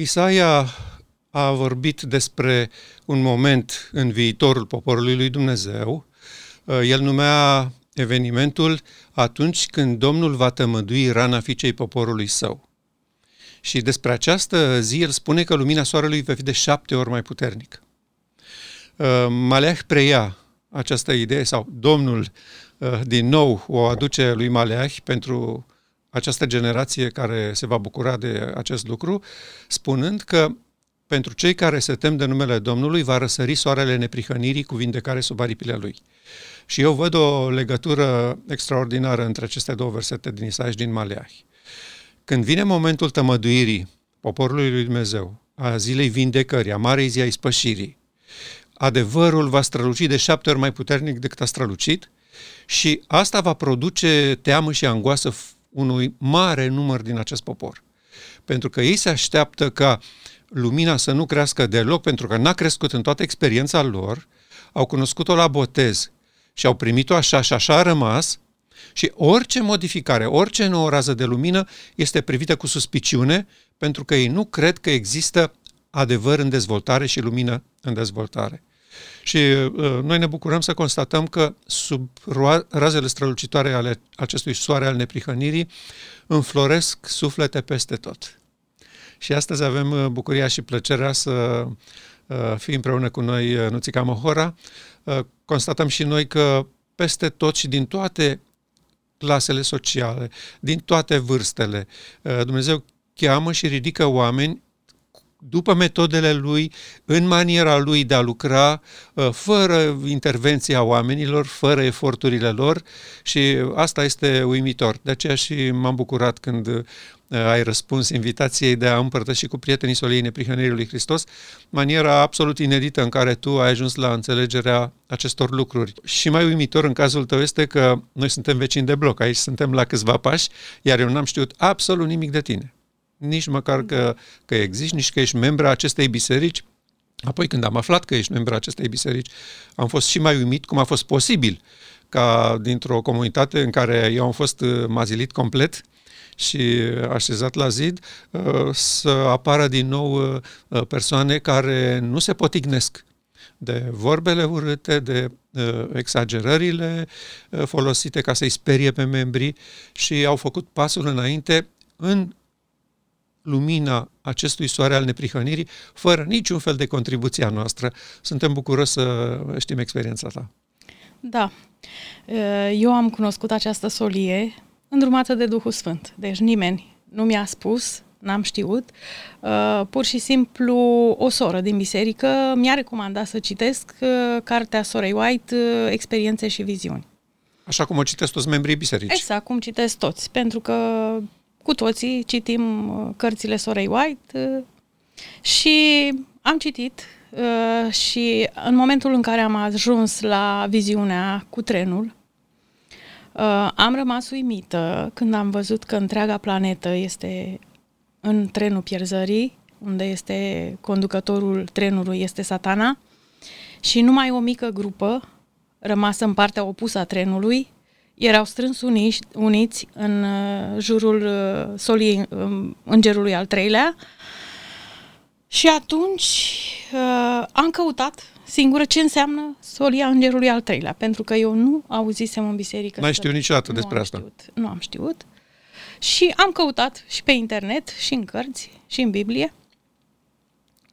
Isaia a vorbit despre un moment în viitorul poporului lui Dumnezeu. El numea evenimentul atunci când Domnul va tămădui rana fiicei poporului său. Și despre această zi el spune că lumina soarelui va fi de șapte ori mai puternică. Maleah preia această idee sau Domnul din nou o aduce lui Maleah pentru această generație care se va bucura de acest lucru, spunând că pentru cei care se tem de numele Domnului va răsări soarele neprihănirii cu vindecare sub aripile lui. Și eu văd o legătură extraordinară între aceste două versete din Isaia și din Maleahi. Când vine momentul tămăduirii poporului lui Dumnezeu, a zilei vindecării, a marei zi a ispășirii, adevărul va străluci de șapte ori mai puternic decât a strălucit și asta va produce teamă și angoasă unui mare număr din acest popor. Pentru că ei se așteaptă ca lumina să nu crească deloc, pentru că n-a crescut în toată experiența lor, au cunoscut-o la botez și au primit-o așa și așa a rămas, și orice modificare, orice nouă rază de lumină este privită cu suspiciune, pentru că ei nu cred că există adevăr în dezvoltare și lumină în dezvoltare. Și uh, noi ne bucurăm să constatăm că sub razele strălucitoare ale acestui soare al neprihănirii înfloresc suflete peste tot. Și astăzi avem uh, bucuria și plăcerea să uh, fii împreună cu noi, uh, Nuțica Mohora. Constatăm și noi că peste tot și din toate clasele sociale, din toate vârstele, Dumnezeu cheamă și ridică oameni după metodele lui, în maniera lui de a lucra, fără intervenția oamenilor, fără eforturile lor și asta este uimitor. De aceea și m-am bucurat când Uh, ai răspuns invitației de a împărtăși cu prietenii soliei neprihănirii lui Hristos, maniera absolut inedită în care tu ai ajuns la înțelegerea acestor lucruri. Și mai uimitor în cazul tău este că noi suntem vecini de bloc, aici suntem la câțiva pași, iar eu n-am știut absolut nimic de tine. Nici măcar că, că existi, nici că ești membra acestei biserici. Apoi când am aflat că ești membra acestei biserici, am fost și mai uimit cum a fost posibil ca dintr-o comunitate în care eu am fost uh, mazilit complet, și așezat la zid, uh, să apară din nou uh, persoane care nu se potignesc de vorbele urâte, de uh, exagerările folosite ca să-i sperie pe membrii și au făcut pasul înainte în lumina acestui soare al neprihănirii, fără niciun fel de contribuție a noastră. Suntem bucuroși să știm experiența ta. Da. Eu am cunoscut această solie îndrumată de Duhul Sfânt. Deci nimeni nu mi-a spus, n-am știut. Uh, pur și simplu o soră din biserică mi-a recomandat să citesc uh, cartea Sorei White, uh, Experiențe și viziuni. Așa cum o citesc toți membrii bisericii. Exact, cum citesc toți, pentru că cu toții citim uh, cărțile Sorei White uh, și am citit uh, și în momentul în care am ajuns la viziunea cu trenul, Uh, am rămas uimită când am văzut că întreaga planetă este în trenul pierzării, unde este conducătorul trenului este satana și numai o mică grupă rămasă în partea opusă a trenului erau strâns uniți, uniți în uh, jurul uh, soliei uh, îngerului al treilea și atunci uh, am căutat singură ce înseamnă solia îngerului al treilea, pentru că eu nu auzisem în biserică. N-ai știut niciodată despre asta. Știut, nu am știut. Și am căutat și pe internet, și în cărți, și în Biblie.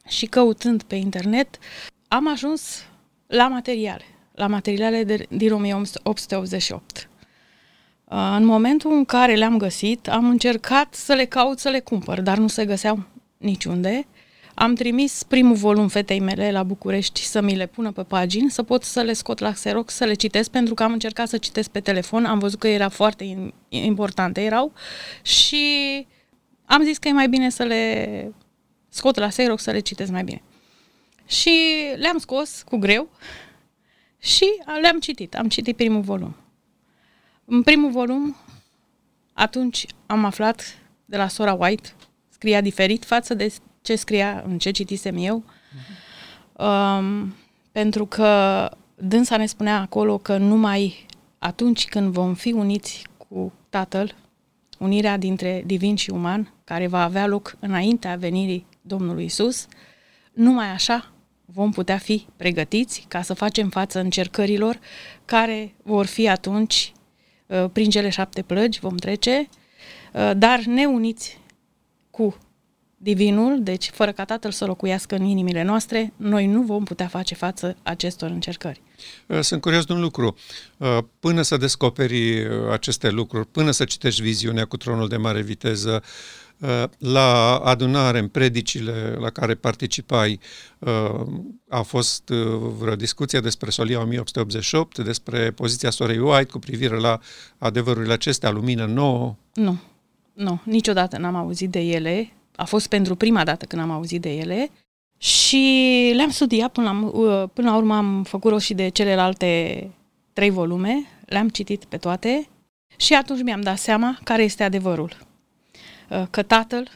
Și căutând pe internet, am ajuns la materiale, la materiale de, din 1888. În momentul în care le-am găsit, am încercat să le caut, să le cumpăr, dar nu se găseau niciunde am trimis primul volum fetei mele la București să mi le pună pe pagini, să pot să le scot la Xerox, să le citesc, pentru că am încercat să citesc pe telefon, am văzut că era foarte importante erau și am zis că e mai bine să le scot la Xerox, să le citesc mai bine. Și le-am scos cu greu și le-am citit. Am citit primul volum. În primul volum, atunci am aflat de la sora White, scria diferit față de ce scria, în ce citisem eu, um, pentru că dânsa ne spunea acolo că numai atunci când vom fi uniți cu Tatăl, unirea dintre divin și uman, care va avea loc înaintea venirii Domnului Isus, numai așa vom putea fi pregătiți ca să facem față încercărilor care vor fi atunci uh, prin cele șapte plăgi, vom trece, uh, dar neuniți cu divinul, deci fără ca Tatăl să locuiască în inimile noastre, noi nu vom putea face față acestor încercări. Uh, sunt curios de un lucru. Până să descoperi aceste lucruri, până să citești viziunea cu tronul de mare viteză, Uh, la adunare, în predicile la care participai, uh, a fost uh, vreo discuție despre Solia 1888, despre poziția sorei White cu privire la adevărurile acestea, lumină nouă? Nu, nu, niciodată n-am auzit de ele. A fost pentru prima dată când am auzit de ele și le-am studiat până la, până la urmă am făcut rost și de celelalte trei volume, le-am citit pe toate și atunci mi-am dat seama care este adevărul. Uh, că Tatăl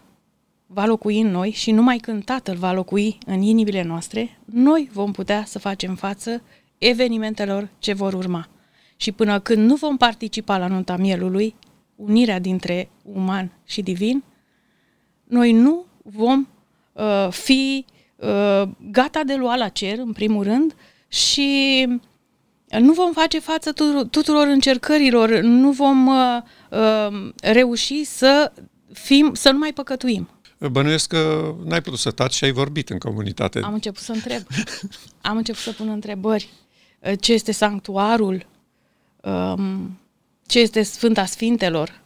va locui în noi și numai când Tatăl va locui în inimile noastre, noi vom putea să facem față evenimentelor ce vor urma. Și până când nu vom participa la nunta mielului, unirea dintre uman și divin, noi nu vom uh, fi uh, gata de luat la cer, în primul rând, și nu vom face față tuturor încercărilor, nu vom uh, uh, reuși să fim, să nu mai păcătuim. Bănuiesc că n-ai putut să taci și ai vorbit în comunitate. Am început să întreb. Am început să pun întrebări. Ce este sanctuarul? Um, ce este Sfânta Sfintelor?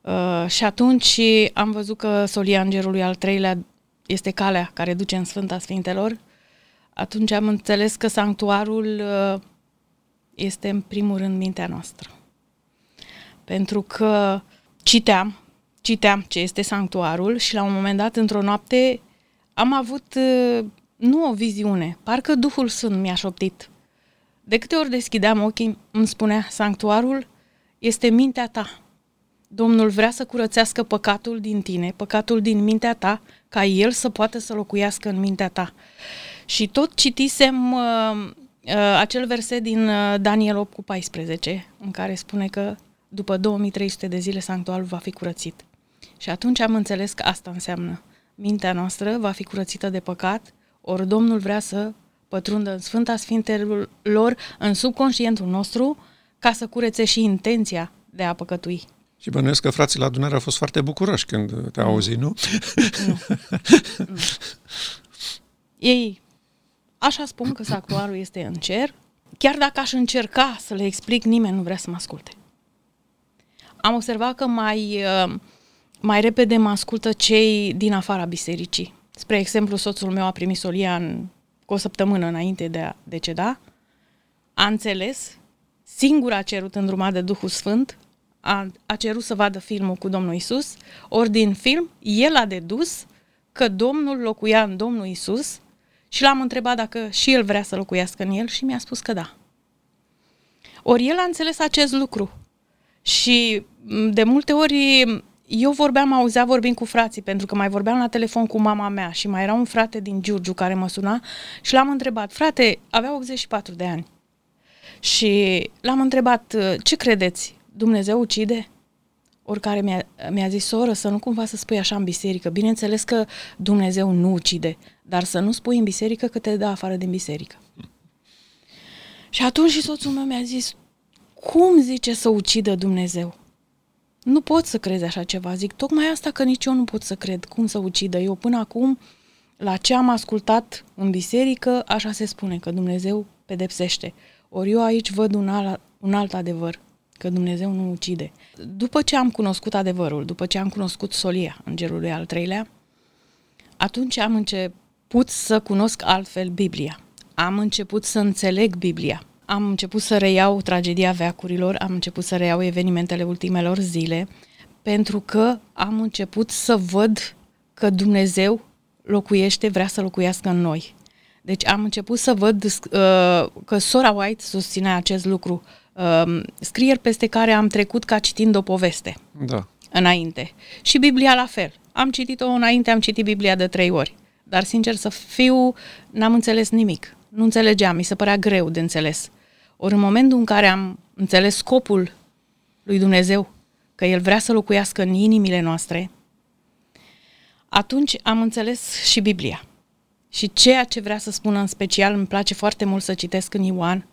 Uh, și atunci am văzut că solia îngerului al treilea este calea care duce în Sfânta Sfintelor. Atunci am înțeles că sanctuarul uh, este în primul rând mintea noastră. Pentru că citeam citeam ce este sanctuarul și la un moment dat, într-o noapte, am avut uh, nu o viziune, parcă Duhul Sfânt mi-a șoptit. De câte ori deschideam ochii, îmi spunea, sanctuarul este mintea ta. Domnul vrea să curățească păcatul din tine, păcatul din mintea ta, ca El să poată să locuiască în mintea ta. Și tot citisem uh, uh, acel verset din uh, Daniel 8 cu 14, în care spune că după 2300 de zile sanctuarul va fi curățit. Și atunci am înțeles că asta înseamnă. Mintea noastră va fi curățită de păcat, ori Domnul vrea să pătrundă în Sfânta Sfintelor, în subconștientul nostru, ca să curețe și intenția de a păcătui. Și bănuiesc că frații la adunare au fost foarte bucuroși când te-au auzit, nu? Nu. nu. Ei, așa spun că sanctuarul este în cer, chiar dacă aș încerca să le explic, nimeni nu vrea să mă asculte. Am observat că mai uh, mai repede mă ascultă cei din afara bisericii. Spre exemplu, soțul meu a primit solia în, cu o săptămână înainte de a deceda, a înțeles, singur a cerut îndrumat de Duhul Sfânt, a, a cerut să vadă filmul cu Domnul Isus, ori din film el a dedus că Domnul locuia în Domnul Isus și l-am întrebat dacă și el vrea să locuiască în el și mi-a spus că da. Ori el a înțeles acest lucru. Și de multe ori eu vorbeam, auzea vorbind cu frații, pentru că mai vorbeam la telefon cu mama mea și mai era un frate din Giurgiu care mă suna și l-am întrebat, frate, avea 84 de ani. Și l-am întrebat, ce credeți, Dumnezeu ucide? Oricare mi-a, mi-a zis, soră, să nu cumva să spui așa în biserică. Bineînțeles că Dumnezeu nu ucide, dar să nu spui în biserică că te dă afară din biserică. Și atunci și soțul meu mi-a zis, cum zice să ucidă Dumnezeu? Nu pot să crezi așa ceva. Zic, tocmai asta că nici eu nu pot să cred. Cum să ucidă? Eu până acum, la ce am ascultat în biserică, așa se spune, că Dumnezeu pedepsește. Ori eu aici văd un alt, un alt adevăr, că Dumnezeu nu ucide. După ce am cunoscut adevărul, după ce am cunoscut solia îngerului al treilea, atunci am început să cunosc altfel Biblia. Am început să înțeleg Biblia am început să reiau tragedia veacurilor, am început să reiau evenimentele ultimelor zile, pentru că am început să văd că Dumnezeu locuiește, vrea să locuiască în noi. Deci am început să văd uh, că sora White susținea acest lucru. Uh, scrieri peste care am trecut ca citind o poveste. Da. Înainte. Și Biblia la fel. Am citit-o înainte, am citit Biblia de trei ori. Dar, sincer să fiu, n-am înțeles nimic. Nu înțelegeam, mi se părea greu de înțeles. Ori în momentul în care am înțeles scopul lui Dumnezeu, că El vrea să locuiască în inimile noastre, atunci am înțeles și Biblia. Și ceea ce vrea să spună în special, îmi place foarte mult să citesc în Ioan,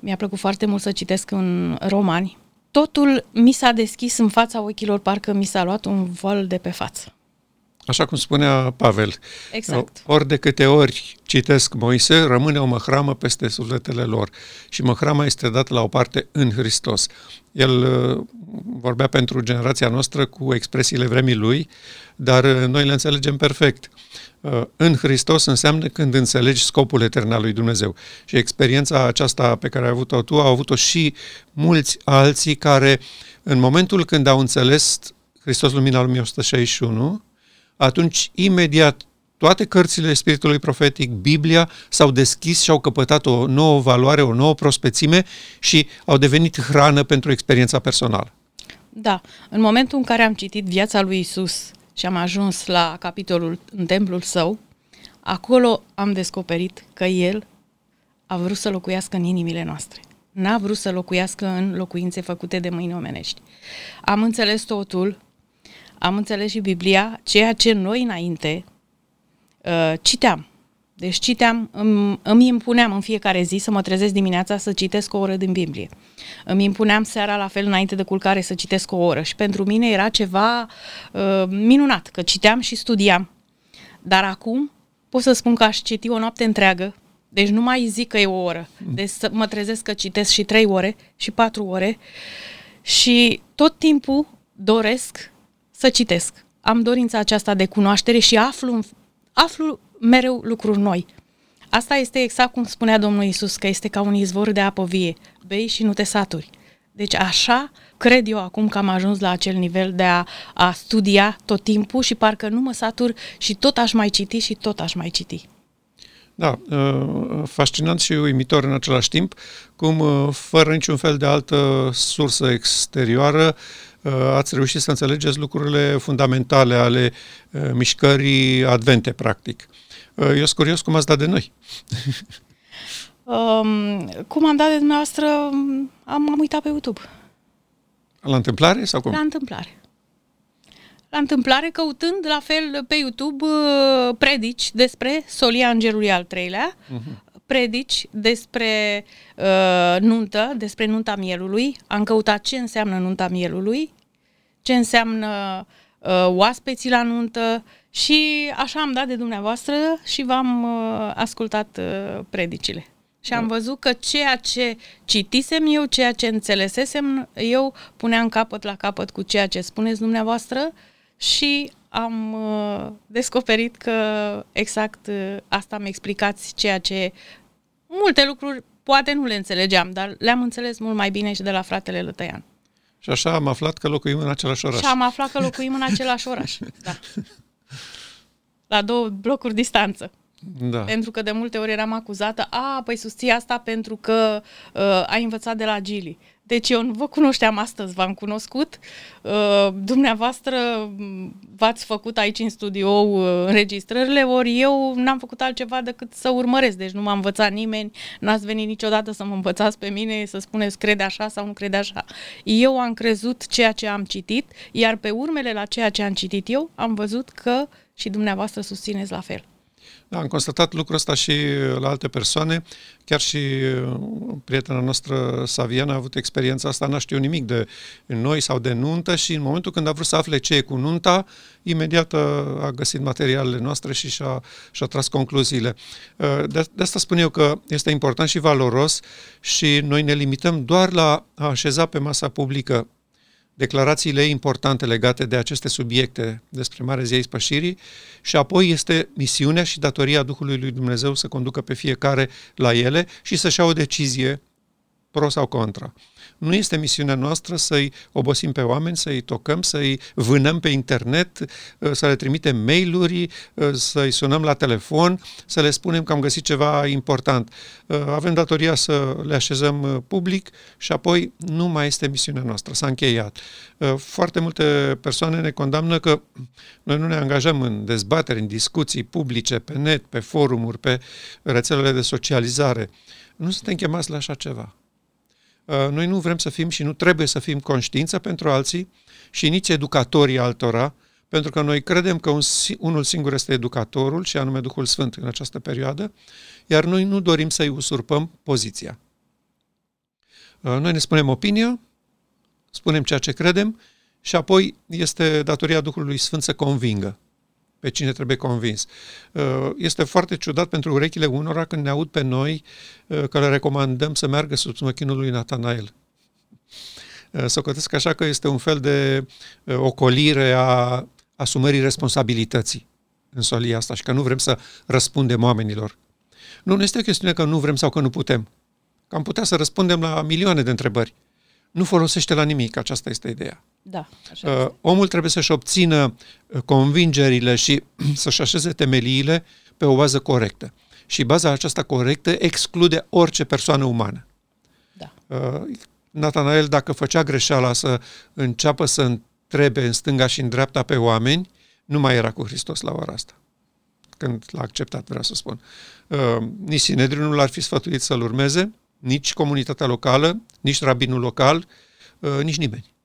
mi-a plăcut foarte mult să citesc în Romani. Totul mi s-a deschis în fața ochilor, parcă mi s-a luat un vol de pe față. Așa cum spunea Pavel. Exact. Ori de câte ori citesc Moise, rămâne o măhramă peste sufletele lor. Și măhrama este dată la o parte în Hristos. El uh, vorbea pentru generația noastră cu expresiile vremii lui, dar uh, noi le înțelegem perfect. Uh, în Hristos înseamnă când înțelegi scopul etern al lui Dumnezeu. Și experiența aceasta pe care ai avut-o tu, au avut-o și mulți alții care, în momentul când au înțeles Hristos Lumina 1161, atunci imediat toate cărțile Spiritului Profetic, Biblia, s-au deschis și au căpătat o nouă valoare, o nouă prospețime și au devenit hrană pentru experiența personală. Da, în momentul în care am citit viața lui Isus și am ajuns la capitolul în templul său, acolo am descoperit că El a vrut să locuiască în inimile noastre. N-a vrut să locuiască în locuințe făcute de mâini omenești. Am înțeles totul, am înțeles și Biblia, ceea ce noi înainte uh, citeam. Deci citeam, îmi, îmi impuneam în fiecare zi să mă trezesc dimineața să citesc o oră din Biblie. Îmi impuneam seara la fel înainte de culcare să citesc o oră și pentru mine era ceva uh, minunat, că citeam și studiam. Dar acum pot să spun că aș citi o noapte întreagă, deci nu mai zic că e o oră. Deci să mă trezesc că citesc și trei ore și patru ore și tot timpul doresc să citesc. Am dorința aceasta de cunoaștere și aflu, aflu mereu lucruri noi. Asta este exact cum spunea Domnul Isus, că este ca un izvor de apă vie. Bei și nu te saturi. Deci așa cred eu acum că am ajuns la acel nivel de a, a studia tot timpul și parcă nu mă satur și tot aș mai citi și tot aș mai citi. Da, uh, fascinant și uimitor în același timp, cum uh, fără niciun fel de altă sursă exterioară uh, ați reușit să înțelegeți lucrurile fundamentale ale mișcării advente, practic. Eu sunt curios cum ați dat de noi. Um, cum am dat de dumneavoastră, am, am uitat pe YouTube. La întâmplare sau cum? La întâmplare. La întâmplare, căutând la fel pe YouTube uh, predici despre Solia Îngerului al treilea, uh-huh. Predici despre uh, nuntă, despre nunta mielului. Am căutat ce înseamnă nunta mielului, ce înseamnă uh, oaspeții la nuntă și așa am dat de dumneavoastră și v-am uh, ascultat uh, predicile. Și am da. văzut că ceea ce citisem eu, ceea ce înțelesesem eu, puneam capăt la capăt cu ceea ce spuneți dumneavoastră și am uh, descoperit că exact uh, asta mi explicați ceea ce multe lucruri poate nu le înțelegeam, dar le-am înțeles mult mai bine și de la fratele Lătăian. Și așa am aflat că locuim în același oraș. Și am aflat că locuim în același oraș, da. La două blocuri distanță. Da. Pentru că de multe ori eram acuzată, a, păi susții asta pentru că uh, ai învățat de la Gili. Deci eu nu vă cunoșteam astăzi, v-am cunoscut. Uh, dumneavoastră v-ați făcut aici în studio uh, înregistrările, ori eu n-am făcut altceva decât să urmăresc. Deci nu m-a învățat nimeni, n-ați venit niciodată să mă învățați pe mine, să spuneți crede așa sau nu crede așa. Eu am crezut ceea ce am citit, iar pe urmele la ceea ce am citit eu, am văzut că și dumneavoastră susțineți la fel. Da, am constatat lucrul ăsta și la alte persoane. Chiar și uh, prietena noastră, Saviana, a avut experiența asta, n-a știut nimic de noi sau de nuntă și în momentul când a vrut să afle ce e cu nunta, imediat a găsit materialele noastre și și-a, și-a tras concluziile. Uh, de, de asta spun eu că este important și valoros și noi ne limităm doar la a așeza pe masa publică declarațiile importante legate de aceste subiecte despre Marea Zi a Ispășirii și apoi este misiunea și datoria Duhului lui Dumnezeu să conducă pe fiecare la ele și să-și ia o decizie pro sau contra. Nu este misiunea noastră să-i obosim pe oameni, să-i tocăm, să-i vânăm pe internet, uh, să le trimitem mail-uri, uh, să-i sunăm la telefon, să le spunem că am găsit ceva important. Uh, avem datoria să le așezăm public și apoi nu mai este misiunea noastră, s-a încheiat. Foarte multe persoane ne condamnă că noi nu ne angajăm în dezbateri, în discuții publice, pe net, pe forumuri, pe rețelele de socializare. Nu suntem chemați la așa ceva. Uh, noi nu vrem să fim și nu trebuie să fim conștiință pentru alții și nici educatorii altora, pentru că noi credem că un, unul singur este educatorul, și anume Duhul Sfânt în această perioadă, iar noi nu dorim să-i usurpăm poziția. Uh, noi ne spunem opinia, spunem ceea ce credem și apoi este datoria Duhului Sfânt să convingă pe cine trebuie convins. Uh, este foarte ciudat pentru urechile unora când ne aud pe noi uh, că le recomandăm să meargă sub smăchinul lui Natanael. Să cătesc așa că este un fel de ocolire a asumării responsabilității în solia asta și că nu vrem să răspundem oamenilor. Nu, nu este o chestiune că nu vrem sau că nu putem. Că am putea să răspundem la milioane de întrebări. Nu folosește la nimic, aceasta este ideea. Da, așa uh, este. Omul trebuie să-și obțină uh, convingerile și să-și așeze temeliile pe o bază corectă. Și baza aceasta corectă exclude orice persoană umană. Da. Uh, Natanael, dacă făcea greșeala să înceapă să întrebe în stânga și în dreapta pe oameni, nu mai era cu Hristos la ora asta. Când l-a acceptat, vreau să spun. Uh, nici Sinedriu nu l-ar fi sfătuit să-l urmeze, nici comunitatea locală, nici rabinul local, uh, nici nimeni.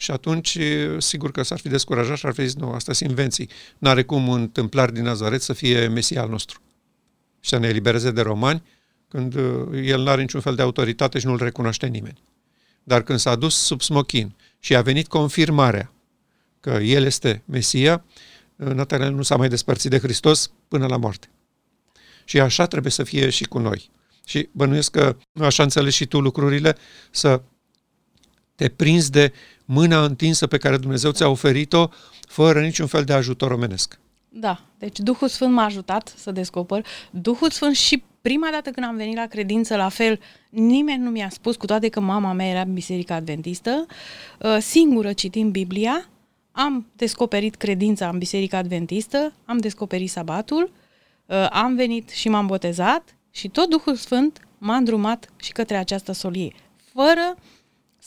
Și atunci, uh, sigur că s-ar fi descurajat și ar fi zis, nu, asta sunt invenții. N-are cum un templar din Nazaret să fie Mesia al nostru. Și să ne elibereze de romani, când el n-are niciun fel de autoritate și nu-l recunoaște nimeni. Dar când s-a dus sub smochin și a venit confirmarea că el este Mesia, Natanael nu s-a mai despărțit de Hristos până la moarte. Și așa trebuie să fie și cu noi. Și bănuiesc că așa înțelegi și tu lucrurile, să te prinzi de mâna întinsă pe care Dumnezeu ți-a oferit-o fără niciun fel de ajutor omenesc. Da, deci Duhul Sfânt m-a ajutat să descoper. Duhul Sfânt și prima dată când am venit la credință, la fel, nimeni nu mi-a spus, cu toate că mama mea era biserica adventistă, uh, singură citind Biblia, am descoperit credința în biserica adventistă, am descoperit sabatul, uh, am venit și m-am botezat și tot Duhul Sfânt m-a îndrumat și către această solie, fără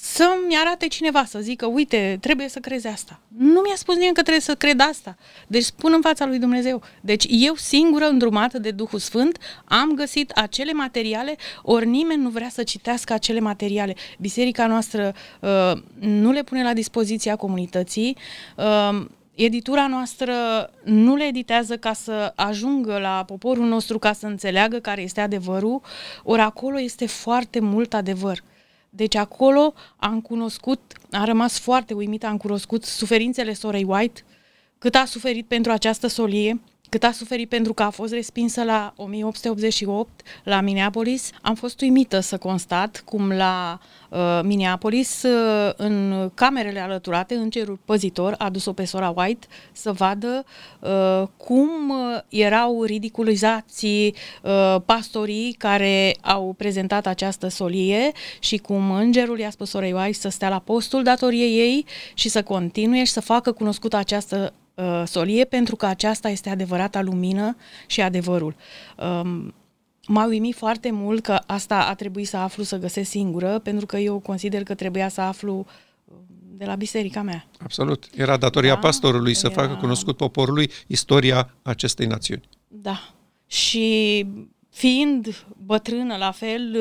să-mi arate cineva, să zică, uite, trebuie să crezi asta. Nu mi-a spus nimeni că trebuie să cred asta. Deci spun în fața lui Dumnezeu. Deci eu singură, îndrumată de Duhul Sfânt, am găsit acele materiale, ori nimeni nu vrea să citească acele materiale. Biserica noastră uh, nu le pune la dispoziția comunității. Uh, editura noastră nu le editează ca să ajungă la poporul nostru ca să înțeleagă care este adevărul, ori acolo este foarte mult adevăr. Deci acolo am cunoscut, am rămas foarte uimită, am cunoscut suferințele sorei White, cât a suferit pentru această solie, cât a suferit pentru că a fost respinsă la 1888 la Minneapolis. Am fost uimită să constat cum la uh, Minneapolis, uh, în camerele alăturate, în cerul păzitor, a dus-o pe sora White să vadă uh, cum uh, erau ridiculizați uh, pastorii care au prezentat această solie și cum îngerul i-a spus sorei White să stea la postul datoriei ei și să continue și să facă cunoscută această uh, solie pentru că aceasta este adevărata lumină și adevărul. Um, M-a uimit foarte mult că asta a trebuit să aflu să găsesc singură, pentru că eu consider că trebuia să aflu um, de la biserica mea. Absolut. Era datoria da? pastorului să Era... facă cunoscut poporului istoria acestei națiuni. Da. Și fiind bătrână la fel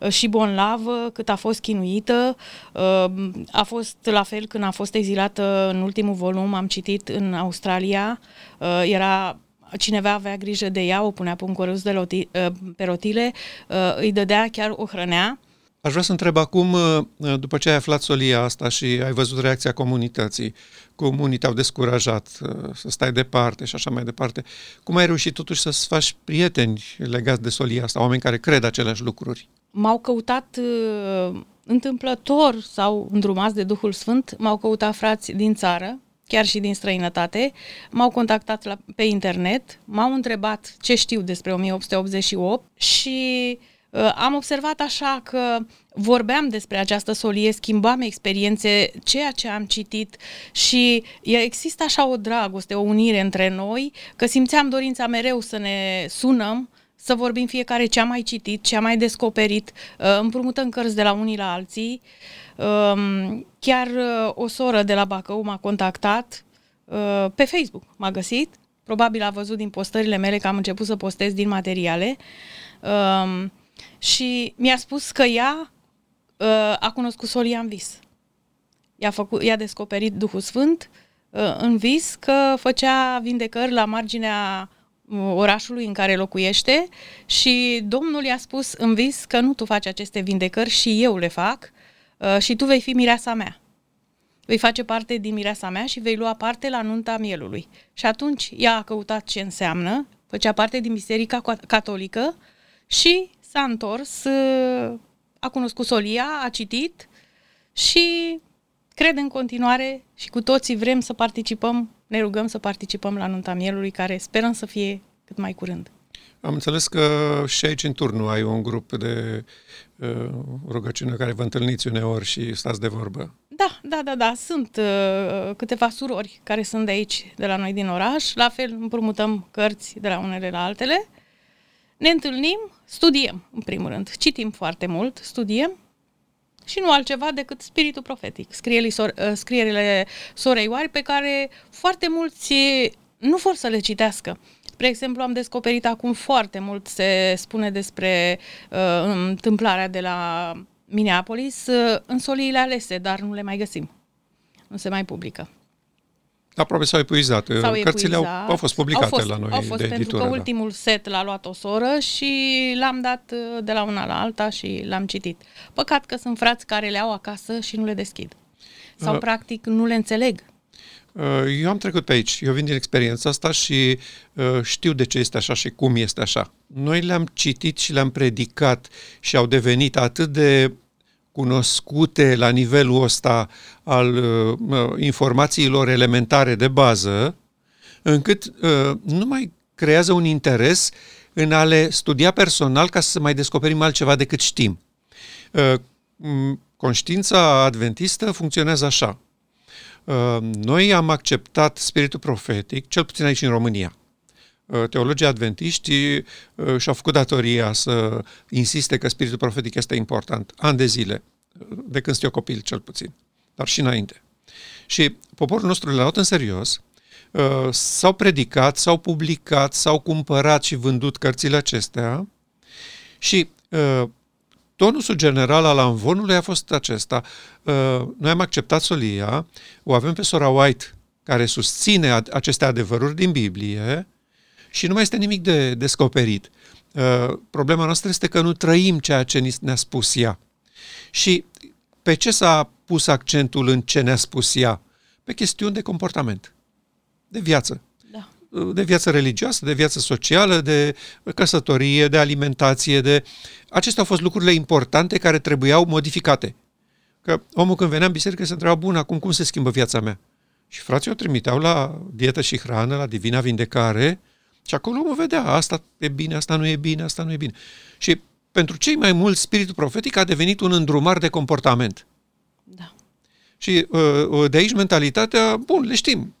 uh, și bonlavă cât a fost chinuită, uh, a fost la fel când a fost exilată în ultimul volum, am citit în Australia, uh, era cineva avea grijă de ea, o punea pe un coruz de loti, pe rotile, îi dădea, chiar o hrănea, Aș vrea să întreb acum, uh, după ce ai aflat solia asta și ai văzut reacția comunității, cum unii te-au descurajat uh, să stai departe și așa mai departe, cum ai reușit totuși să-ți faci prieteni legați de solia asta, oameni care cred aceleași lucruri? M-au căutat uh, întâmplător sau îndrumați de Duhul Sfânt, m-au căutat frați din țară, chiar și din străinătate, m-au contactat la, pe internet, m-au întrebat ce știu despre 1888 și Uh, am observat așa că vorbeam despre această solie, schimbam experiențe, ceea ce am citit și există așa o dragoste, o unire între noi, că simțeam dorința mereu să ne sunăm, să vorbim fiecare ce am mai citit, ce am mai descoperit, uh, împrumutăm cărți de la unii la alții. Um, chiar uh, o soră de la Bacău m-a contactat pe Facebook, m-a găsit, probabil a văzut din postările mele că am început să postez din materiale. Um, și mi-a spus că ea uh, a cunoscut solia în vis. I-a, făcut, i-a descoperit Duhul Sfânt uh, în vis că făcea vindecări la marginea uh, orașului în care locuiește și Domnul i-a spus în vis că nu tu faci aceste vindecări și eu le fac uh, și tu vei fi mireasa mea. Vei face parte din mireasa mea și vei lua parte la nunta mielului. Și atunci ea a căutat ce înseamnă, făcea parte din Biserica Catolică și s-a întors, a cunoscut solia, a citit și cred în continuare și cu toții vrem să participăm, ne rugăm să participăm la nunta mielului, care sperăm să fie cât mai curând. Am înțeles că și aici în turnul ai un grup de uh, rugăciune care vă întâlniți uneori și stați de vorbă. Da, da, da, da. Sunt uh, câteva surori care sunt de aici, de la noi din oraș. La fel împrumutăm cărți de la unele la altele. Ne întâlnim, studiem, în primul rând. Citim foarte mult, studiem și nu altceva decât spiritul profetic, scrierile, sor, uh, scrierile sorei Oari pe care foarte mulți nu vor să le citească. Spre exemplu, am descoperit acum foarte mult, se spune despre uh, întâmplarea de la Minneapolis uh, în soliile alese, dar nu le mai găsim. Nu se mai publică. Aproape s-au epuizat. S-au Cărțile au, au fost publicate au fost, la noi au fost, de pentru editură, că da. ultimul set l-a luat o soră și l-am dat uh, de la una la alta și l-am citit. Păcat că sunt frați care le au acasă și nu le deschid. Sau, uh, practic, nu le înțeleg. Uh, eu am trecut pe aici. Eu vin din experiența asta și uh, știu de ce este așa și cum este așa. Noi le-am citit și le-am predicat și au devenit atât de cunoscute la nivelul ăsta al uh, informațiilor elementare de bază, încât uh, nu mai creează un interes în a le studia personal ca să mai descoperim altceva decât știm. Uh, conștiința adventistă funcționează așa. Uh, noi am acceptat spiritul profetic, cel puțin aici în România. Uh, teologii adventiști uh, și-au făcut datoria să insiste că spiritul profetic este important, ani de zile, de când sunt eu copil cel puțin, dar și înainte. Și poporul nostru l-a luat în serios, uh, s-au predicat, s-au publicat, s-au cumpărat și vândut cărțile acestea și tonusul general al anvonului a fost acesta. Noi am acceptat solia, o avem pe sora White, care susține aceste adevăruri din Biblie, și nu mai este nimic de descoperit. Uh, problema noastră este că nu trăim ceea ce ne-a spus ea. Și pe ce s-a pus accentul în ce ne-a spus ea? Pe chestiuni de comportament, de viață. Da. Uh, de viață religioasă, de viață socială, de căsătorie, de alimentație, de... Acestea au fost lucrurile importante care trebuiau modificate. Că omul când venea în biserică se întreba, bun, acum cum se schimbă viața mea? Și frații o trimiteau la dietă și hrană, la divina vindecare, și acolo omul vedea, asta e bine, asta nu e bine, asta nu e bine. Și pentru cei mai mulți, spiritul profetic a devenit un îndrumar de comportament. Da. Și uh, uh, de aici mentalitatea, bun, le știm.